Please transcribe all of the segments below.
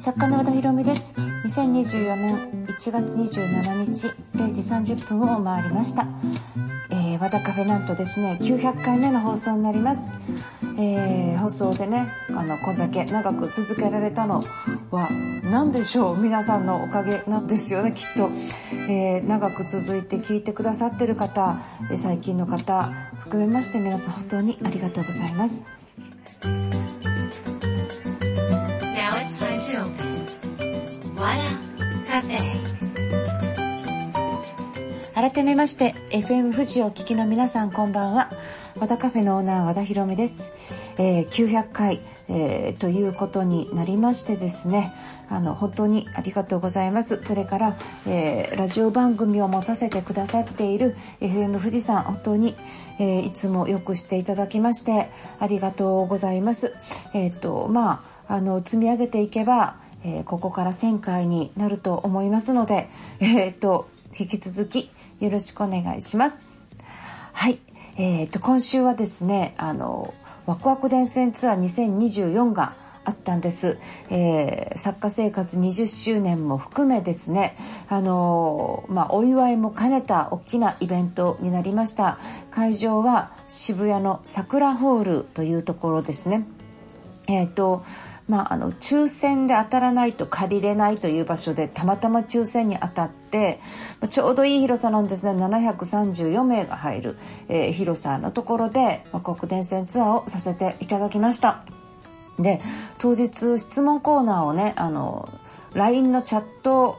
作家の和田博美です。2024年1月27日0時30分を回りました、えー、和田カフェなんとですね。900回目の放送になります、えー、放送でねあのこんだけ長く続けられたのは何でしょう？皆さんのおかげなんですよねきっと、えー、長く続いて聞いてくださってる方最近の方含めまして皆さん本当にありがとうございます。わらカフェ。改めまして FM 富士をお聞きの皆さんこんばんは。和田カフェのオーナー和田博美です、えー、900回、えー、ということになりましてですね。あの本当にありがとうございます。それから、えー、ラジオ番組を持たせてくださっている FM 富士山本当に、えー、いつもよくしていただきましてありがとうございます。えっ、とまああの積み上げていけばえー、ここから1000回になると思いますので、えー、と、引き続きよろしくお願いします。はい。えー、っと、今週はですね、あの、ワクワク電線ツアー2024があったんです、えー、作家生活20周年も含めですねあのー、まあ、お祝いも兼ねた大きなイベントになりました会場は渋谷の桜ホールというところですねえっ、ー、とまあ、あの抽選で当たらないと借りれないという場所でたまたま抽選に当たってまちょうどいい広さなんですね。734名が入る、えー、広さのところで、まあ、国電線ツアーをさせていただきました。で当日質問コーナーをねあの LINE のチャット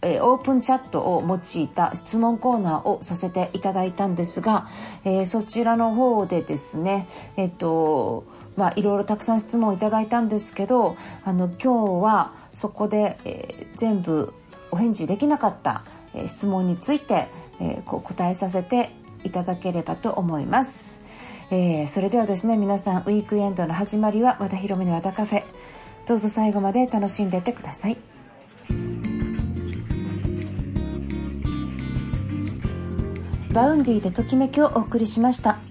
えー、オープンチャットを用いた質問コーナーをさせていただいたんですが、えー、そちらの方でですねえっ、とまあ、いろいろたくさん質問をいただいたんですけどあの今日はそこで、えー、全部お返事できなかった、えー、質問について、えー、こう答えさせていただければと思います、えー、それではですね皆さんウィークエンドの始まりは和田博美の和田カフェ。どうぞ最後まで楽しんでてください。 Vaundy でときめきをお送りしました。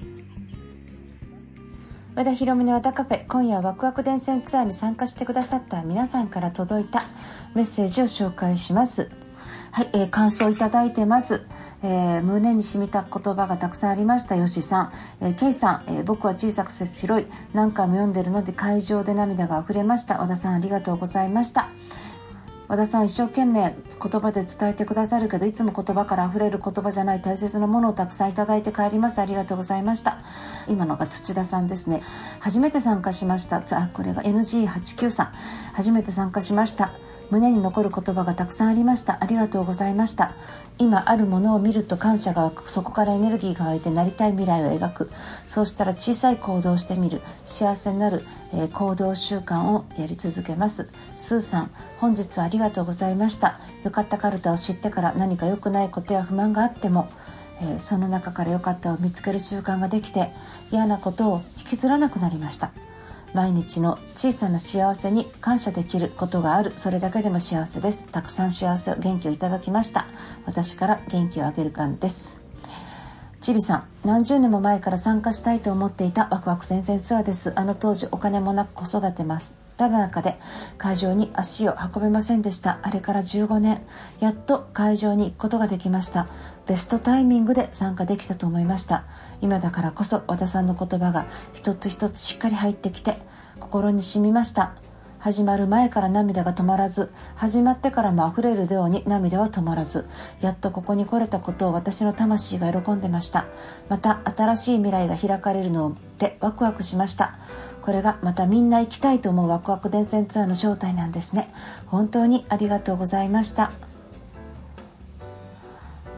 和田博美の和田カフェ今夜はワクワク電線ツアーに参加してくださった皆さんから届いたメッセージを紹介します。はい、えー、感想いただいてます、えー、胸に染みた言葉がたくさんありました。よしさん、えー、ケイさん、えー、僕は小さくて白い。何回も読んでるので会場で涙が溢れました。和田さんありがとうございました。和田さん一生懸命言葉で伝えてくださるけどいつも言葉から溢れる言葉じゃない大切なものをたくさんいただいて帰ります。ありがとうございました。今のが土田さんですね。初めて参加しました。あこれが NG89 さん。初めて参加しました。胸に残る言葉がたくさんありました。ありがとうございました。今あるものを見ると感謝がそこからエネルギーが湧いてなりたい未来を描く。そうしたら小さい行動をしてみる。幸せになる、えー、行動習慣をやり続けます。スーさん本日はありがとうございました。良かったカルタを知ってから何か良くないことや不満があってもえー、その中から良かったを見つける習慣ができて嫌なことを引きずらなくなりました。毎日の小さな幸せに感謝できることがある。それだけでも幸せです。たくさん幸せを元気をいただきました。私から元気をあげる感です。ちびさん何十年も前から参加したいと思っていたワクワク先生ツアーです。あの当時お金もなく子育てますただ中で会場に足を運べませんでした。あれから15年。やっと会場に行くことができました。ベストタイミングで参加できたと思いました。今だからこそ和田さんの言葉が一つ一つしっかり入ってきて心に染みました。始まる前から涙が止まらず始まってからも溢れるように涙は止まらずやっとここに来れたことを私の魂が喜んでました。また新しい未来が開かれるのでワクワクしました。これがまたみんな行きたいと思うワクワク電線ツアーの正体なんですね。本当にありがとうございました。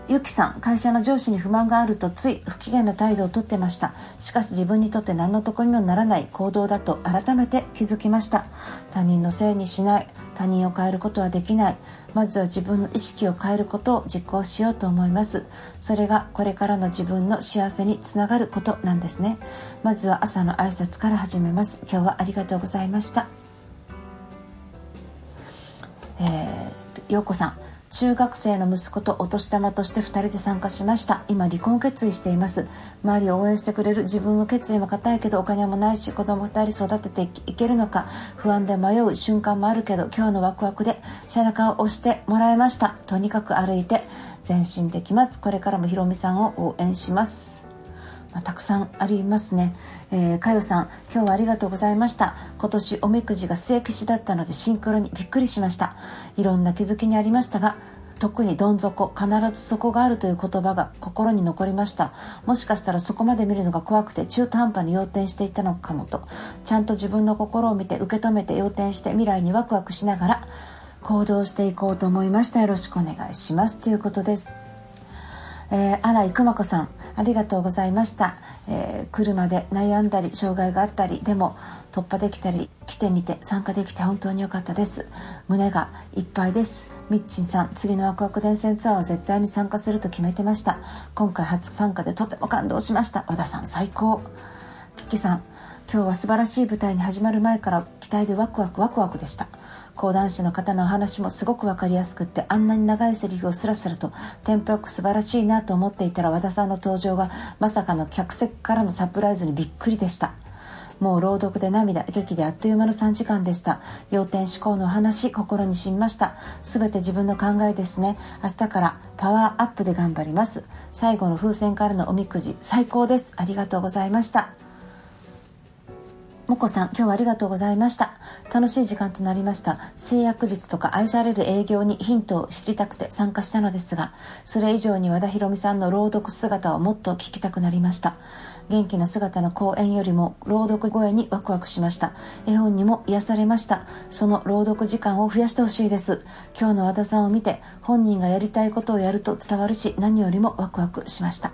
ゆきさん会社の上司に不満があるとつい不機嫌な態度をとってました。しかし自分にとって何の得にもならない行動だと改めて気づきました。他人のせいにしない。他人を変えることはできない。まずは自分の意識を変えることを実行しようと思います。それがこれからの自分の幸せにつながることなんですね。まずは朝の挨拶から始めます。今日はありがとうございました。えー、ようこさん。中学生の息子とお年玉として2人で参加しました。今離婚を決意しています。周りを応援してくれる自分の決意も固いけどお金もないし子供2人育てていけるのか不安で迷う瞬間もあるけど今日のワクワクで背中を押してもらいました。とにかく歩いて前進できます。これからもひろみさんを応援します。まあ、たくさんありますね。えー、かよさん、今日はありがとうございました。今年おみくじが末吉だったのでシンクロにびっくりしました。いろんな気づきにありましたが、特にどん底、必ず底があるという言葉が心に残りました。もしかしたらそこまで見るのが怖くて中途半端に要点していたのかもと。ちゃんと自分の心を見て受け止めて要点して未来にワクワクしながら行動していこうと思いました。よろしくお願いします。ということです。えー、新井くま子さん、ありがとうございました、えー、車で悩んだり障害があったりでも突破できたり来てみて参加できて本当に良かったです。胸がいっぱいです。ミッチンさん次のワクワク電線ツアーは絶対に参加すると決めてました。今回初参加でとても感動しました。和田さん最高。キキさん今日は素晴らしい舞台に始まる前から期待でワクワクワクワクでした。講談師の方のお話もすごく分かりやすくってあんなに長いセリフをスラスラとテンポよく素晴らしいなと思っていたら和田さんの登場がまさかの客席からのサプライズにびっくりでした。もう朗読で涙劇であっという間の3時間でした。要点思考のお話心にしみました。全て自分の考えですね。明日からパワーアップで頑張ります。最後の風船からのおみくじ最高です。ありがとうございました。もこさん、今日はありがとうございました。楽しい時間となりました。制約率とか愛される営業にヒントを知りたくて参加したのですが、それ以上に和田博美さんの朗読姿をもっと聞きたくなりました。元気な姿の講演よりも朗読声にワクワクしました。絵本にも癒されました。その朗読時間を増やしてほしいです。今日の和田さんを見て、本人がやりたいことをやると伝わるし、何よりもワクワクしました。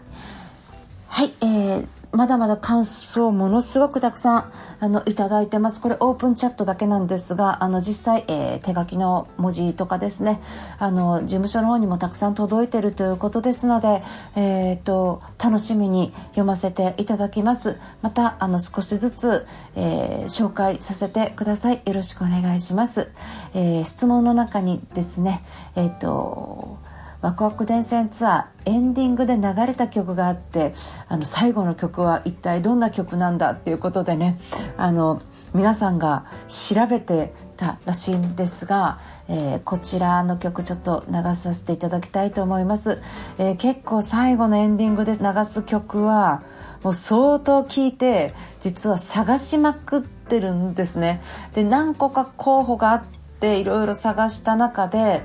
はい、えー、まだまだ感想ものすごくたくさんあのいただいてます。これオープンチャットだけなんですが、あの実際、えー、手書きの文字とかですね、あの事務所の方にもたくさん届いてるということですので、えーと、楽しみに読ませていただきます。またあの少しずつ、えー、紹介させてください。よろしくお願いします。え質問の中にですね、えっ、とワクワク電線ツアーエンディングで流れた曲があってあの最後の曲は一体どんな曲なんだっていうことでねあの皆さんが調べてたらしいんですが、えー、こちらの曲ちょっと流させていただきたいと思います、えー、結構最後のエンディングで流す曲はもう相当聴いて実は探しまくってるんですね。で何個か候補があっていろいろ探した中で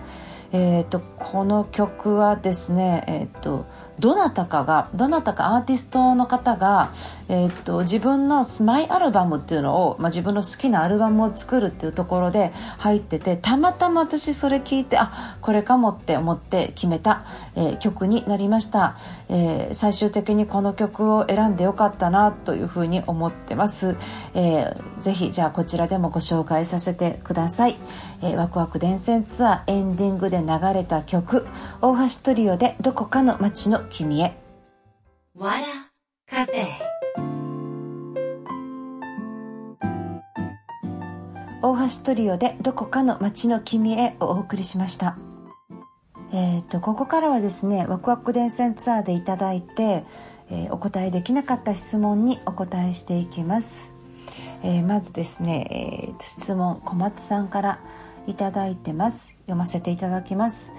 えーと、この曲はですね、えーと、どなたかがどなたかアーティストの方が、えーと、自分のマイアルバムっていうのを、まあ、自分の好きなアルバムを作るっていうところで入っててたまたま私それ聞いてあこれかもって思って決めた、えー、曲になりました、えー、最終的にこの曲を選んでよかったなというふうに思ってます、えー、ぜひじゃあこちらでもご紹介させてください、えー、ワクワク伝線ツアーエンディングで流れた曲大橋トリオでどこかの街の君へ。わらカフェ。大橋トリオでどこかの街の君へをお送りしました。えっ、ー、とここからはですねワクワク電線ツアーでいただいて、えー、お答えできなかった質問にお答えしていきます、えー、まずですね、えー、質問小松さんからいただいてます。読ませていただきます、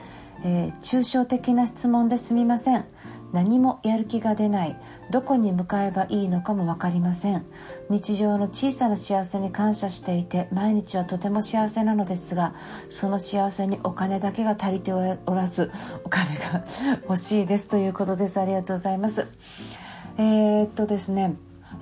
えー、抽象的な質問ですみません何もやる気が出ない。どこに向かえばいいのかも分かりません。日常の小さな幸せに感謝していて毎日はとても幸せなのですがその幸せにお金だけが足りておらずお金が欲しいですということです。ありがとうございます。えー、っとですね。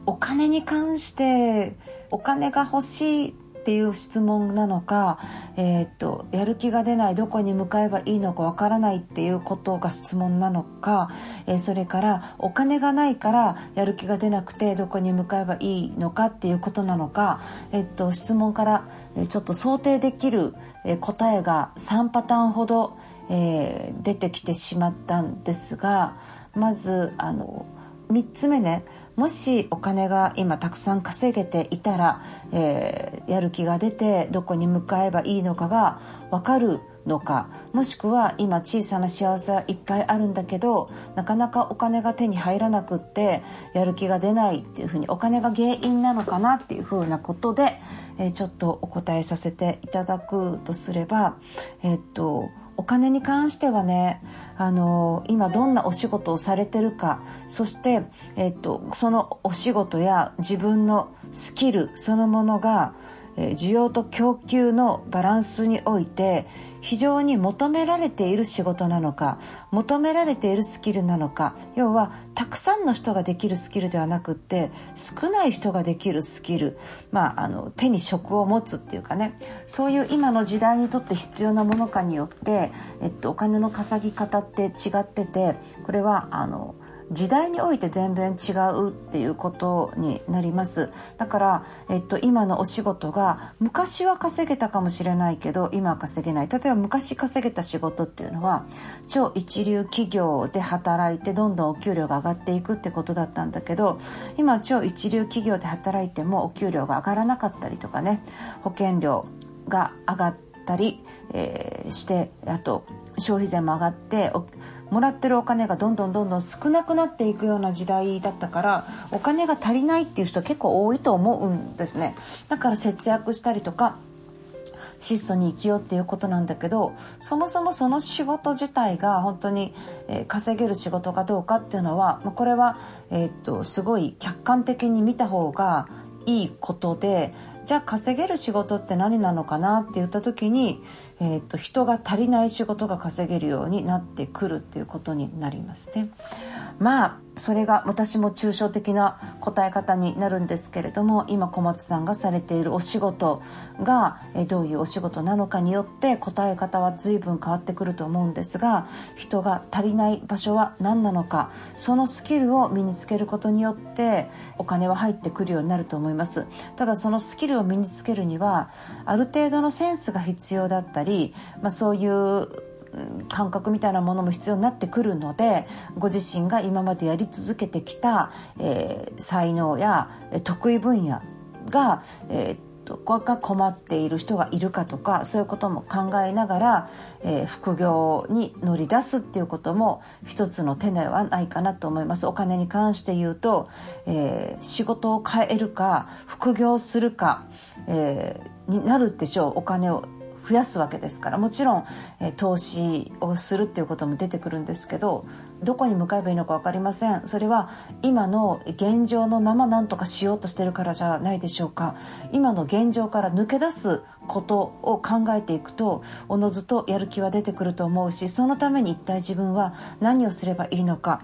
お金に関してお金が欲しいっていう質問なのか、えー、っとやる気が出ないどこに向かえばいいのかわからないっていうことが質問なのか、えー、それからお金がないからやる気が出なくてどこに向かえばいいのかっていうことなのか、えー、っと質問からちょっと想定できる答えが3パターンほど、え出てきてしまったんですがまずあの3つ目ねもしお金が今たくさん稼げていたら、えー、やる気が出てどこに向かえばいいのかが分かるのかもしくは今小さな幸せはいっぱいあるんだけどなかなかお金が手に入らなくってやる気が出ないっていうふうにお金が原因なのかなっていうふうなことで、えー、ちょっとお答えさせていただくとすればえー、っとお金に関してはね、あの今どんなお仕事をされてるか、そして、えっと、そのお仕事や自分のスキルそのものが、え需要と供給のバランスにおいて非常に求められている仕事なのか求められているスキルなのか要はたくさんの人ができるスキルではなくって少ない人ができるスキル、まあ、あの手に職を持つっていうかねそういう今の時代にとって必要なものかによって、えっと、お金の稼ぎ方って違っててこれはあの時代において全然違うっていうことになります。だから、えっと、今のお仕事が昔は稼げたかもしれないけど今は稼げない。例えば昔稼げた仕事っていうのは超一流企業で働いてどんどんお給料が上がっていくってことだったんだけど今超一流企業で働いてもお給料が上がらなかったりとかね保険料が上がったり、えー、してあと消費税も上がってもらってるお金がどんどんどんどん少なくなっていくような時代だったからお金が足りないっていう人結構多いと思うんですね。だから節約したりとか質素に生きようっていうことなんだけどそもそもその仕事自体が本当に、え、稼げる仕事かどうかっていうのは、まあ、これは、えー、っとすごい客観的に見た方がいいことでじゃあ稼げる仕事って何なのかなって言った時に、えー、と人が足りない仕事が稼げるようになってくるっていうことになりますね。まあそれが私も抽象的な答え方になるんですけれども今小松さんがされているお仕事がどういうお仕事なのかによって答え方は随分変わってくると思うんですが人が足りない場所は何なのかそのスキルを身につけることによってお金は入ってくるようになると思います。ただそのスキルを身につけるにはある程度のセンスが必要だったり、まあ、そういう感覚みたいなものも必要になってくるのでご自身が今までやり続けてきた、えー、才能や得意分野が、えーどこが困っている人がいるかとかそういうことも考えながら、えー、副業に乗り出すっていうことも一つの手ではないかなと思います。お金に関して言うと、えー、仕事を変えるか副業するか、えー、になるでしょう。お金を増やすわけですからもちろん、え投資をするっていうことも出てくるんですけどどこに向かえばいいのか分かりません。それは今の現状のまま何とかしようとしてるからじゃないでしょうか。今の現状から抜け出すことを考えていくとおのずとやる気は出てくると思うしそのために一体自分は何をすればいいのか、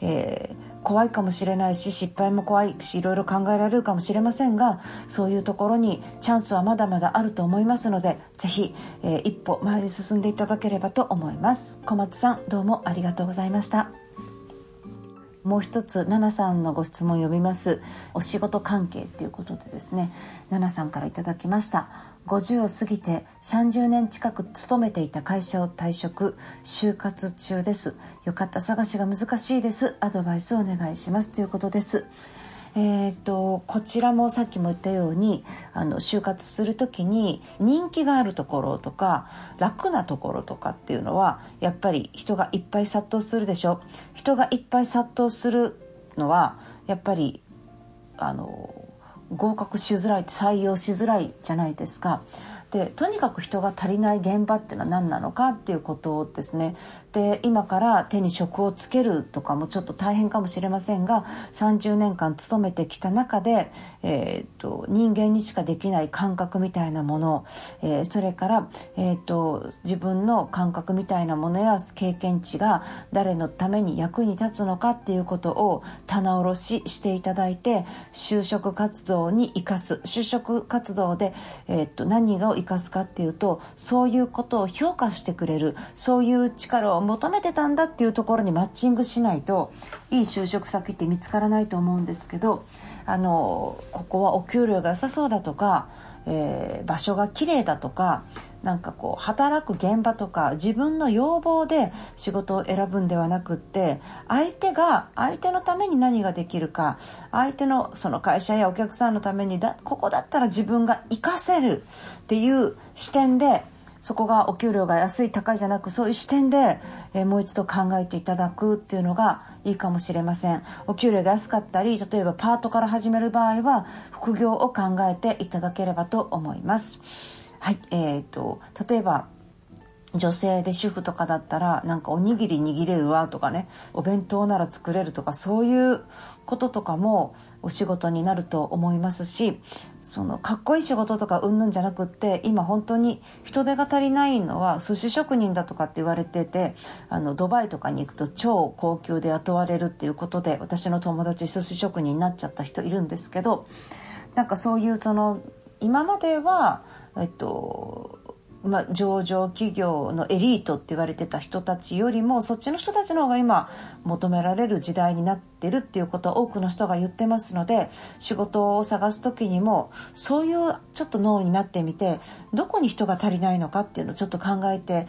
えー怖いかもしれないし失敗も怖いしいろいろ考えられるかもしれませんがそういうところにチャンスはまだまだあると思いますのでぜひ、えー、一歩前に進んでいただければと思います。小松さんどうもありがとうございました。もう一つ奈々さんのご質問を読みます。お仕事関係っていうことでですね奈々さんからいただきました。50を過ぎて30年近く勤めていた会社を退職。就活中です。よかった。探しが難しいです。アドバイスをお願いします。ということです。えーと、こちらもさっきも言ったようにあの就活する時に人気があるところとか楽なところとかっていうのはやっぱり人がいっぱい殺到するでしょ人がいっぱい殺到するのはやっぱりあの合格しづらい採用しづらいじゃないですか。でとにかく人が足りない現場っていうのは何なのかっていうことをですね。で今から手に職をつけるとかもちょっと大変かもしれませんが30年間勤めてきた中で、えーと、人間にしかできない感覚みたいなもの、えー、それから、えーと、自分の感覚みたいなものや経験値が誰のために役に立つのかっていうことを棚卸ししていただいて就職活動に生かす就職活動で、えーと、何が生かすかっていうとそういうことを評価してくれるそういう力を求めてたんだっていうところにマッチングしないといい就職先って見つからないと思うんですけどあのここはお給料が良さそうだとかえー、場所が綺麗だとかなんかこう働く現場とか自分の要望で仕事を選ぶんではなくって相手が相手のために何ができるか相手のその会社やお客さんのためにだここだったら自分が活かせるっていう視点でそこがお給料が安い高いじゃなくそういう視点で、えー、もう一度考えていただくっていうのがいいかもしれません。お給料が安かったり例えばパートから始める場合は副業を考えていただければと思います。はいえーと例えば女性で主婦とかだったらなんかおにぎり握れるわとかねお弁当なら作れるとかそういうこととかもお仕事になると思いますしそのかっこいい仕事とかうんぬんじゃなくって今本当に人手が足りないのは寿司職人だとかって言われててあのドバイとかに行くと超高級で雇われるっていうことで私の友達寿司職人になっちゃった人いるんですけどなんかそういうその今まではえっとまあ、上場企業のエリートって言われてた人たちよりもそっちの人たちの方が今求められる時代になってるっていうことを多くの人が言ってますので仕事を探す時にもそういうちょっと脳になってみてどこに人が足りないのかっていうのをちょっと考えて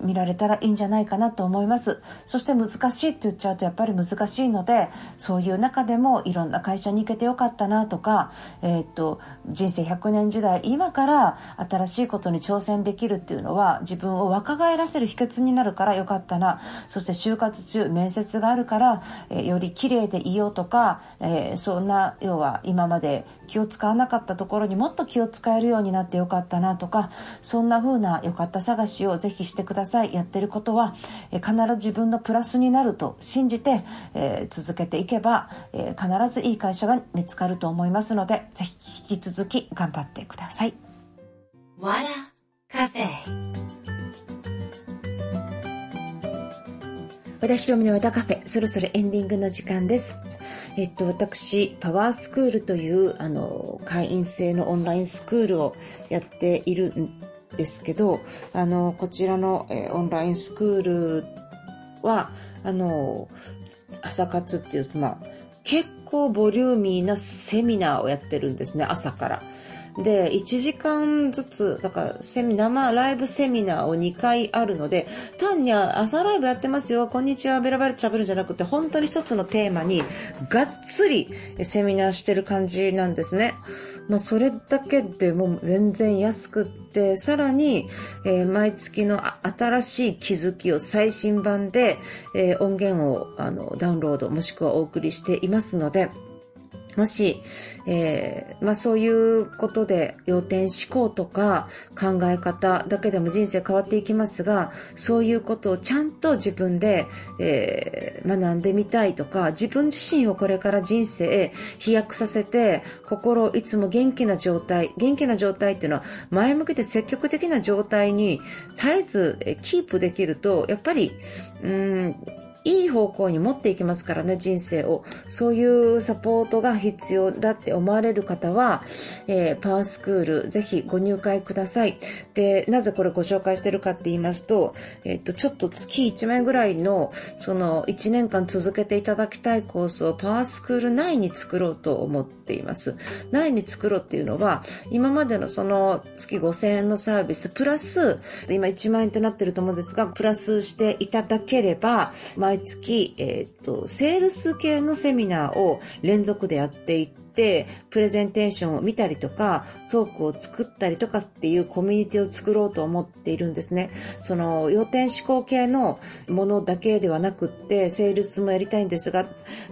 見られたらいいんじゃないかなと思います。そして難しいって言っちゃうとやっぱり難しいのでそういう中でもいろんな会社に行けてよかったなとか、えー、っと人生100年時代今から新しいことに挑戦できるっていうのは自分を若返らせる秘訣になるからよかったな。そして就活中面接があるから、えー、より綺麗でいようとか、えー、そんな要は今まで気を使わなかったところにもっと気を使えるようになってよかったなとかそんな風なよかった探しをぜひしてください。やってることは、え必ず自分のプラスになると信じて、え続けていけば、え必ずいい会社が見つかると思いますのでぜひ引き続き頑張ってください。わらカフェ和田博美の和田カフェそろそろエンディングの時間です。えっと、私、パワースクールという、あの、会員制のオンラインスクールをやっているんですけど、あの、こちらの、え、オンラインスクールは、あの、朝活っていう、まあ、結構ボリューミーなセミナーをやってるんですね、朝から。で、1時間ずつ、だからセミ、生ライブセミナーを2回あるので、単に朝ライブやってますよ、こんにちは、ベラベラ喋るんじゃなくて、本当に一つのテーマにがっつりセミナーしてる感じなんですね。まあ、それだけでも全然安くって、さらに、えー、毎月の新しい気づきを最新版で、えー、音源をあのダウンロードもしくはお送りしていますので、もし、えー、まあそういうことで要点思考とか考え方だけでも人生変わっていきますが、そういうことをちゃんと自分で、えー、学んでみたいとか、自分自身をこれから人生へ飛躍させて、心をいつも元気な状態、元気な状態っていうのは前向きで積極的な状態に絶えずキープできると、やっぱり、うん、いい方向に持っていきますからね、人生を。そういうサポートが必要だって思われる方は、えー、パワースクール、ぜひご入会ください。で、なぜこれご紹介してるかって言いますと、えっ、と、ちょっと月1万円ぐらいの、その1年間続けていただきたいコースをパワースクール内に作ろうと思っています。内に作ろうっていうのは、今までのその月5000円のサービス、プラス、今1万円ってなってると思うんですが、プラスしていただければ、毎毎月、えっ、と、セールス系のセミナーを連続でやっていって、プレゼンテーションを見たりとか、トークを作ったりとかっていうコミュニティを作ろうと思っているんですね。その、要点思考系のものだけではなくって、セールスもやりたいんですが、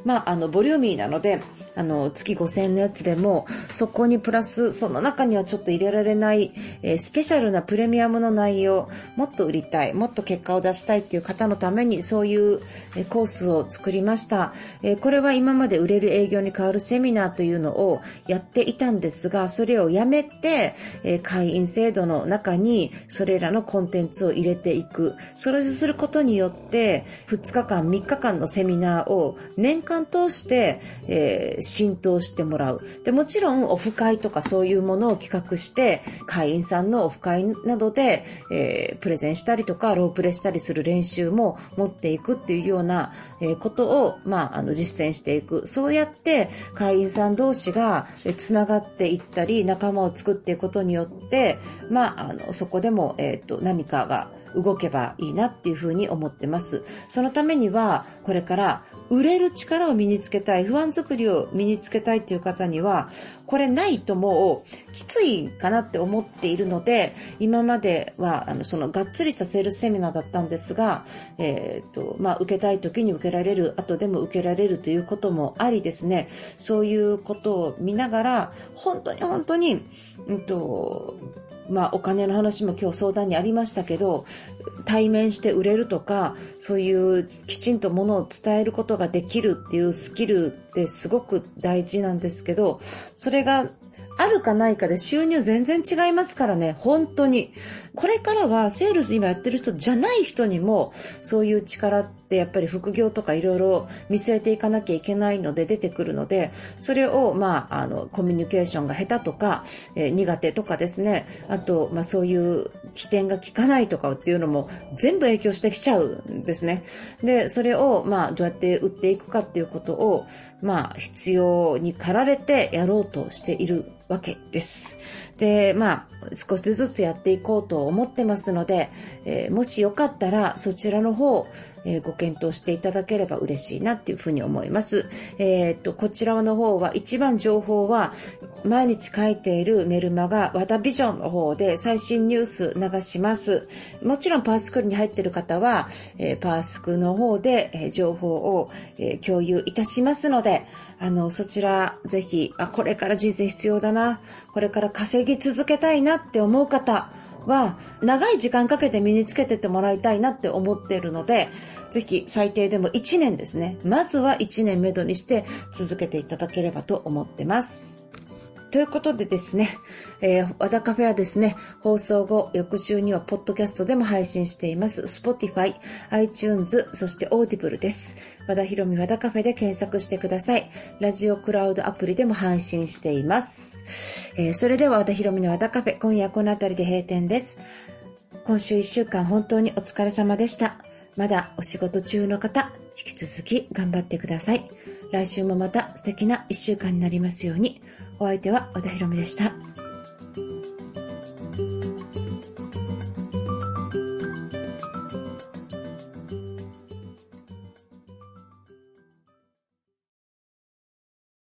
まあ、あの、ボリューミーなので、あの、月5000円のやつでも、そこにプラス、その中にはちょっと入れられない、えー、スペシャルなプレミアムの内容、もっと売りたい、もっと結果を出したいっていう方のために、そういう、えー、コースを作りました。えー、これは今まで売れる営業に変わるセミナーといういうのをやっていたんですが、それをやめて、え会員制度の中にそれらのコンテンツを入れていく。それをすることによって、2日間、3日間のセミナーを年間通して、え浸透してもらう。で、もちろんオフ会とかそういうものを企画して、会員さんのオフ会などで、えー、プレゼンしたりとか、ロープレしたりする練習も持っていくっていうような、え、ことを、まあ、あの、実践していく。そうやって、会員さん同士が、えつながっていったり、仲間を作っていくことによって、まあ、あの、そこでも、えっ、ー、と、何かが、動けばいいなっていうふうに思ってます。そのためには、これから売れる力を身につけたい、不安作りを身につけたいっていう方には、これないともうきついかなって思っているので、今までは、あの、そのがっつりしたセールスセミナーだったんですが、えっ、と、まあ、受けたい時に受けられる、後でも受けられるということもありですね、そういうことを見ながら、本当に本当に、うんと、まあ、お金の話も今日相談にありましたけど、対面して売れるとか、そういうきちんとものを伝えることができるっていうスキルってすごく大事なんですけど、それがあるかないかで収入全然違いますからね、本当に。これからはセールス今やってる人じゃない人にもそういう力ってやっぱり副業とかいろいろ見据えていかなきゃいけないので出てくるので、それをまあ、あの、コミュニケーションが下手とか、えー、苦手とかですね、あと、まあそういう起点が効かないとかっていうのも全部影響してきちゃうんですね。で、それをまあどうやって売っていくかっていうことを、まあ必要に駆られてやろうとしているわけです。で、まあ、少しずつやっていこうと思ってますので、えー、もしよかったらそちらの方、えー、ご検討していただければ嬉しいなっていうふうに思います。えー、っと、こちらの方は一番情報は毎日書いているメルマガ、ワダビジョンの方で最新ニュース流します。もちろんパースクールに入っている方は、えー、パースクの方で、え、情報を、え、共有いたしますので、あの、そちらぜひ、あ、これから人生必要だな、これから稼ぎ続けたいなって思う方、は長い時間かけて身につけてってもらいたいなって思っているので、ぜひ最低でも1年ですね。まずは1年目処にして続けていただければと思ってます。ということでですね、えー、和田カフェはですね、放送後、翌週にはポッドキャストでも配信しています。Spotify、iTunes、そして Audible です。和田ひろみ和田カフェで検索してください。ラジオクラウドアプリでも配信しています。えー、それでは和田ひろみの和田カフェ、今夜この辺りで閉店です。今週1週間本当にお疲れ様でした。まだお仕事中の方、引き続き頑張ってください。来週もまた素敵な1週間になりますように。お相手は和田ひろみでした。